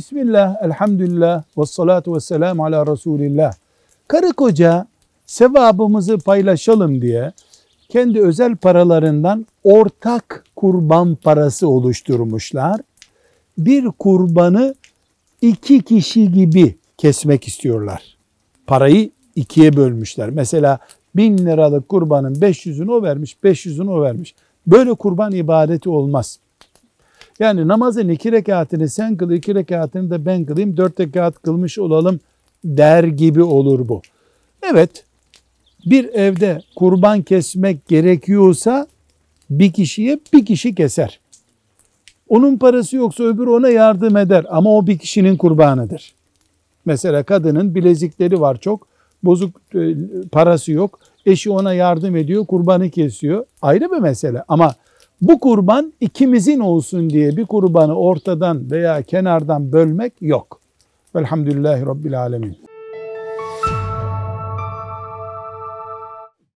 Bismillah, elhamdülillah, ve salatu ve selamu ala Resulillah. Karı koca sevabımızı paylaşalım diye kendi özel paralarından ortak kurban parası oluşturmuşlar. Bir kurbanı iki kişi gibi kesmek istiyorlar. Parayı ikiye bölmüşler. Mesela bin liralık kurbanın 500'ünü o vermiş, 500'ünü o vermiş. Böyle kurban ibadeti olmaz. Yani namazın iki rekatını sen kıl, iki rekatını da ben kılayım, dört rekat kılmış olalım der gibi olur bu. Evet, bir evde kurban kesmek gerekiyorsa bir kişiye bir kişi keser. Onun parası yoksa öbür ona yardım eder ama o bir kişinin kurbanıdır. Mesela kadının bilezikleri var çok, bozuk e, parası yok. Eşi ona yardım ediyor, kurbanı kesiyor. Ayrı bir mesele ama bu kurban ikimizin olsun diye bir kurbanı ortadan veya kenardan bölmek yok. Velhamdülillahi Rabbil Alemin.